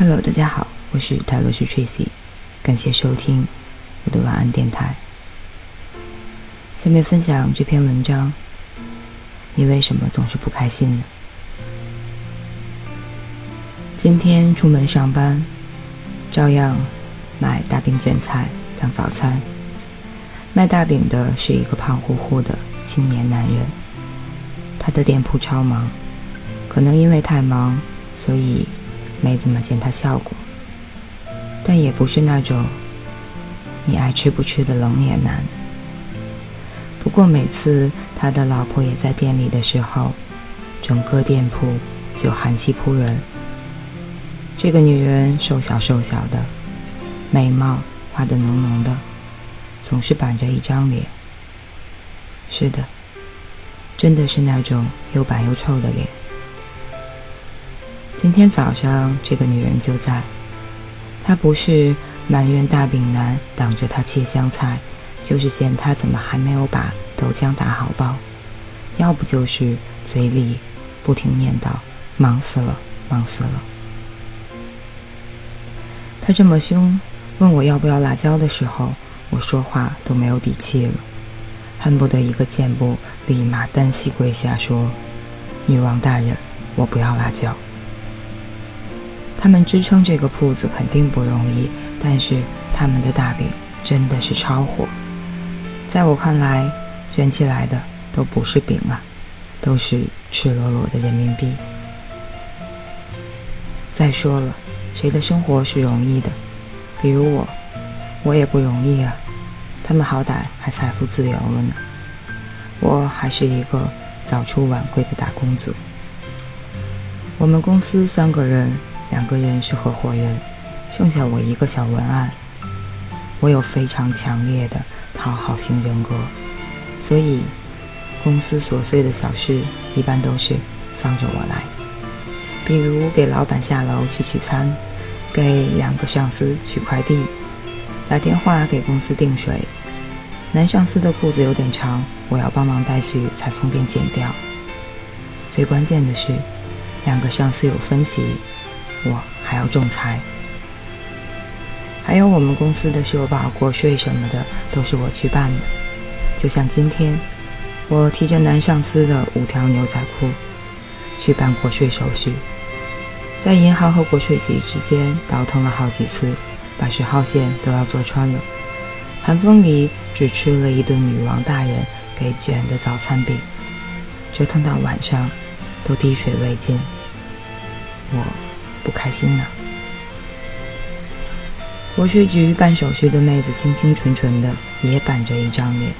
Hello，大家好，我是泰罗斯 Tracy，感谢收听我的晚安电台。下面分享这篇文章：你为什么总是不开心呢？今天出门上班，照样买大饼卷菜当早餐。卖大饼的是一个胖乎乎的青年男人，他的店铺超忙，可能因为太忙，所以。没怎么见他笑过，但也不是那种你爱吃不吃的冷脸男。不过每次他的老婆也在店里的时候，整个店铺就寒气扑人。这个女人瘦小瘦小的，眉毛画得浓浓的，总是板着一张脸。是的，真的是那种又板又臭的脸。今天早上，这个女人就在。她不是埋怨大饼男挡着她切香菜，就是嫌他怎么还没有把豆浆打好包，要不就是嘴里不停念叨：“忙死了，忙死了。”他这么凶，问我要不要辣椒的时候，我说话都没有底气了，恨不得一个箭步立马单膝跪下说：“女王大人，我不要辣椒。”他们支撑这个铺子肯定不容易，但是他们的大饼真的是超火。在我看来，卷起来的都不是饼啊，都是赤裸裸的人民币。再说了，谁的生活是容易的？比如我，我也不容易啊。他们好歹还财富自由了呢，我还是一个早出晚归的打工族。我们公司三个人。两个人是合伙人，剩下我一个小文案。我有非常强烈的讨好型人格，所以公司琐碎的小事一般都是放着我来。比如给老板下楼去取餐，给两个上司取快递，打电话给公司订水。男上司的裤子有点长，我要帮忙带去裁缝店剪掉。最关键的是，两个上司有分歧。我还要仲裁，还有我们公司的社保、国税什么的，都是我去办的。就像今天，我提着男上司的五条牛仔裤去办国税手续，在银行和国税局之间倒腾了好几次，把十号线都要坐穿了。寒风里只吃了一顿女王大人给卷的早餐饼，折腾到晚上都滴水未进。我。不开心呢。国税局办手续的妹子清清纯纯的，也板着一张脸；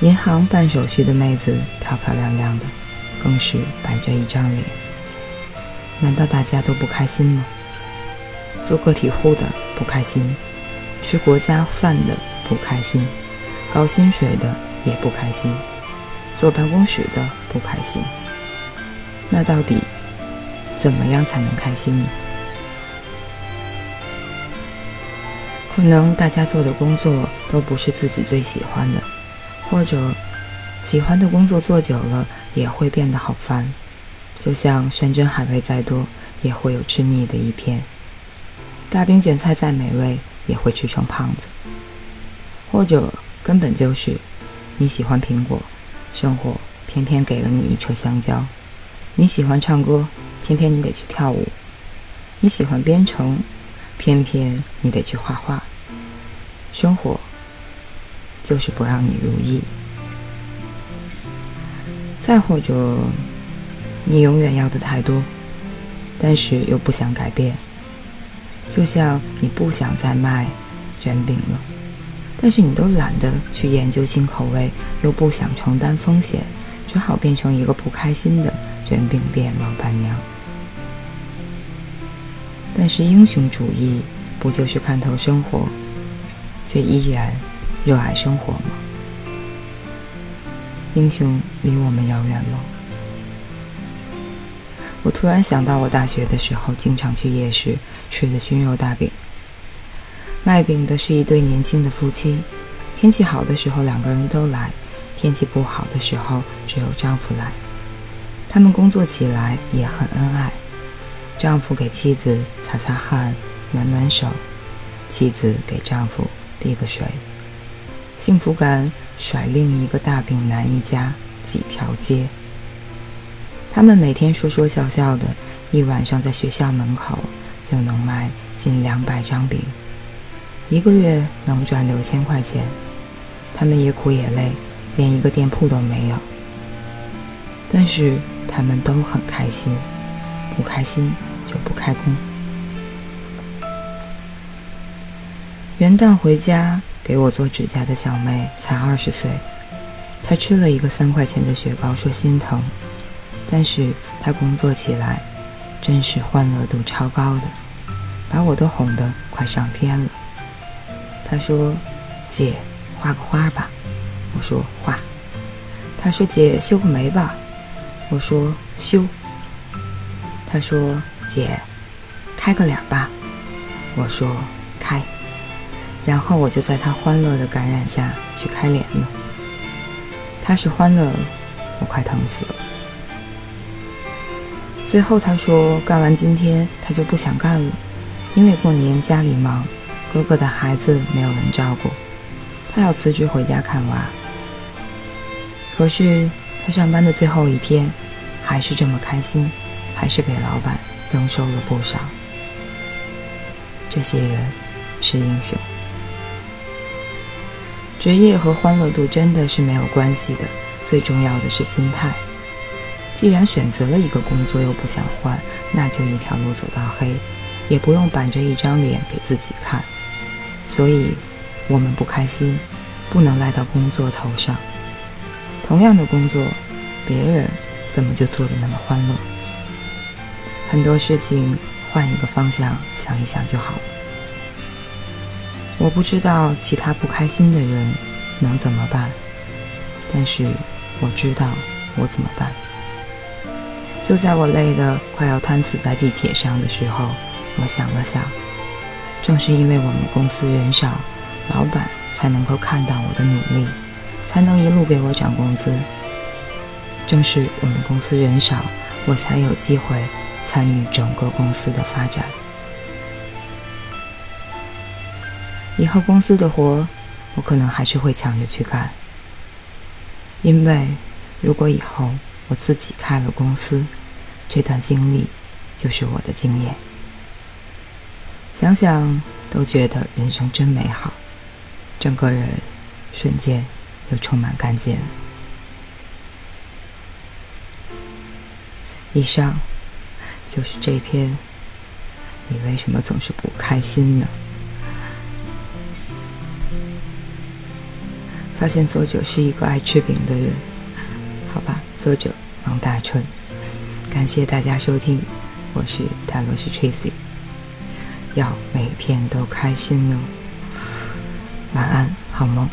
银行办手续的妹子漂漂亮亮的，更是板着一张脸。难道大家都不开心吗？做个体户的不开心，吃国家饭的不开心，高薪水的也不开心，坐办公室的不开心。那到底？怎么样才能开心呢？可能大家做的工作都不是自己最喜欢的，或者喜欢的工作做久了也会变得好烦。就像山珍海味再多，也会有吃腻的一天；大饼卷菜再美味，也会吃成胖子。或者根本就是你喜欢苹果，生活偏偏给了你一车香蕉；你喜欢唱歌。偏偏你得去跳舞，你喜欢编程，偏偏你得去画画。生活就是不让你如意。再或者，你永远要的太多，但是又不想改变。就像你不想再卖卷饼了，但是你都懒得去研究新口味，又不想承担风险，只好变成一个不开心的卷饼店老板娘。但是英雄主义不就是看透生活，却依然热爱生活吗？英雄离我们遥远吗？我突然想到，我大学的时候经常去夜市吃的熏肉大饼。卖饼的是一对年轻的夫妻，天气好的时候两个人都来，天气不好的时候只有丈夫来。他们工作起来也很恩爱。丈夫给妻子擦擦汗、暖暖手，妻子给丈夫递个水，幸福感甩另一个大饼男一家几条街。他们每天说说笑笑的，一晚上在学校门口就能卖近两百张饼，一个月能赚六千块钱。他们也苦也累，连一个店铺都没有，但是他们都很开心。不开心就不开工。元旦回家给我做指甲的小妹才二十岁，她吃了一个三块钱的雪糕，说心疼。但是她工作起来，真是欢乐度超高的，把我都哄得快上天了。她说：“姐，画个花吧。”我说：“画。”她说：“姐，修个眉吧。”我说：“修。”她说：“姐，开个脸吧。”我说：“开。”然后我就在他欢乐的感染下去开脸了。他是欢乐了，我快疼死了。最后他说：“干完今天他就不想干了，因为过年家里忙，哥哥的孩子没有人照顾，他要辞职回家看娃。”可是他上班的最后一天，还是这么开心，还是给老板增收了不少。这些人是英雄。职业和欢乐度真的是没有关系的，最重要的是心态。既然选择了一个工作又不想换，那就一条路走到黑，也不用板着一张脸给自己看。所以，我们不开心，不能赖到工作头上。同样的工作，别人怎么就做的那么欢乐？很多事情换一个方向想一想就好了。我不知道其他不开心的人能怎么办，但是我知道我怎么办。就在我累得快要瘫死在地铁上的时候，我想了想，正是因为我们公司人少，老板才能够看到我的努力，才能一路给我涨工资。正是我们公司人少，我才有机会参与整个公司的发展。以后公司的活，我可能还是会抢着去干，因为如果以后……我自己开了公司，这段经历就是我的经验。想想都觉得人生真美好，整个人瞬间又充满干劲。以上就是这篇。你为什么总是不开心呢？发现作者是一个爱吃饼的人，好吧。作者王大春，感谢大家收听，我是泰罗斯 Tracy，要每天都开心哦，晚安，好梦。